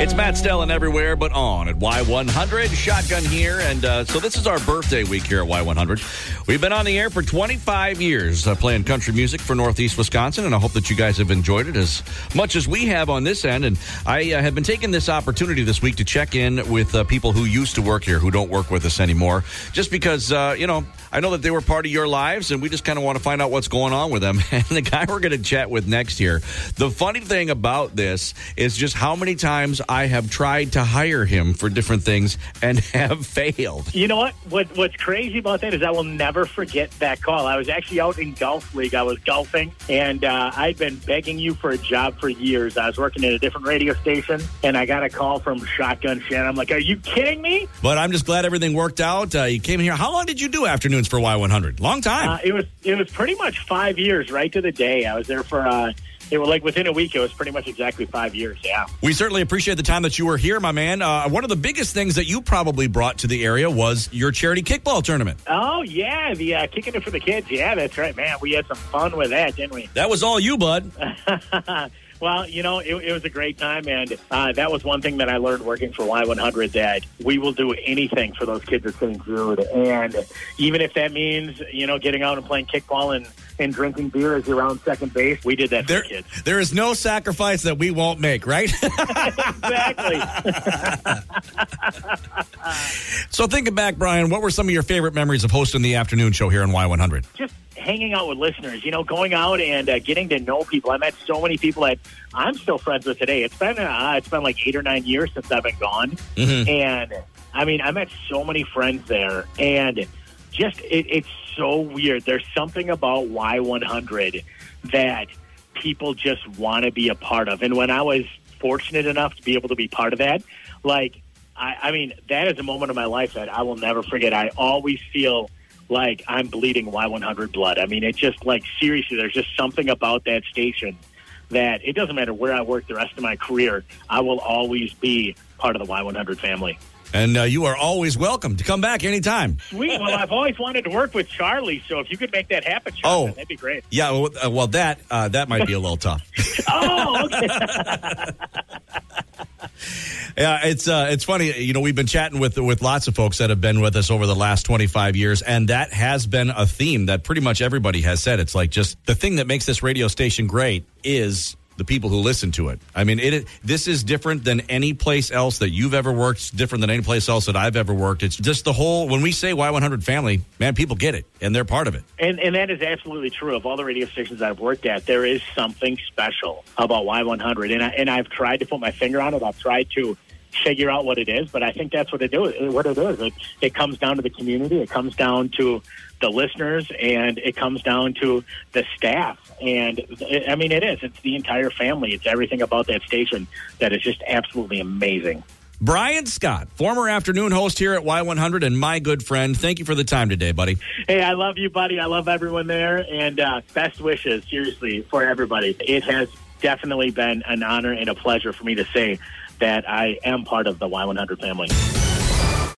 It's Matt Stelling everywhere, but on at Y100. Shotgun here. And uh, so this is our birthday week here at Y100. We've been on the air for 25 years uh, playing country music for Northeast Wisconsin, and I hope that you guys have enjoyed it as much as we have on this end. And I uh, have been taking this opportunity this week to check in with uh, people who used to work here who don't work with us anymore, just because, uh, you know, I know that they were part of your lives, and we just kind of want to find out what's going on with them. And the guy we're going to chat with next here, the funny thing about this is just how many times I have tried to hire him for different things and have failed. You know what? what? What's crazy about that is I will never forget that call. I was actually out in Golf League. I was golfing, and uh, I'd been begging you for a job for years. I was working at a different radio station, and I got a call from Shotgun Shannon. I'm like, are you kidding me? But I'm just glad everything worked out. Uh, you came here. How long did you do afternoons for Y100? Long time. Uh, it was it was pretty much five years, right to the day. I was there for. It was like within a week. It was pretty much exactly five years. Yeah. We certainly appreciate the time that you were here, my man. Uh, one of the biggest things that you probably brought to the area was your charity kickball tournament. Oh yeah, the uh, kicking it for the kids. Yeah, that's right, man. We had some fun with that, didn't we? That was all you, bud. Well, you know, it, it was a great time, and uh, that was one thing that I learned working for Y100 that we will do anything for those kids at St. Jude, and even if that means you know getting out and playing kickball and, and drinking beer as you're on second base, we did that for There, the kids. there is no sacrifice that we won't make, right? exactly. so thinking back, Bryan, what were some of your favorite memories of hosting the afternoon show here on Y100? just hanging out with listeners, you know, going out and uh, getting to know people. I met so many people that I'm still friends with today. It's been uh, it's been like eight or nine years since I've been gone, and I mean, I met so many friends there, and just it, it's so weird. There's something about Y100 that people just want to be a part of, and when I was fortunate enough to be able to be part of that, like. I, I mean, that is a moment of my life that I will never forget. I always feel like I'm bleeding Y100 blood. I mean, it just like seriously, there's just something about that station that it doesn't matter where I work the rest of my career, I will always be part of the Y100 family. And uh, you are always welcome to come back anytime. Sweet. Well, I've always wanted to work with Charlie, so if you could make that happen, Charlie, Oh. that'd be great. Yeah, well, uh, well that uh, that might be a little tough. Oh, okay. Yeah, it's uh, it's funny. You know, we've been chatting with with lots of folks that have been with us over the last 25 years, and that has been a theme that pretty much everybody has said. It's like just the thing that makes this radio station great is the people who listen to it. I mean, it this is different than any place else that you've ever worked. It's different than any place else that I've ever worked. It's just the whole. When we say Y100 family, man, people get it, and they're part of it. And, and that is absolutely true. Of all the radio stations I've worked at, there is something special about Y100, and I, and I've tried to put my finger on it. I've tried to figure out what it is, but I think that's what it is. What it is, it, it comes down to the community. It comes down to the listeners, and it comes down to the staff. And it, I mean, it is. It's the entire family. It's everything about that station that is just absolutely amazing. Bryan Scott, former afternoon host here at Y100, and my good friend. Thank you for the time today, buddy. Hey, I love you, buddy. I love everyone there, and uh, best wishes, seriously, for everybody. It has definitely been an honor and a pleasure for me to say that I am part of the Y100 family.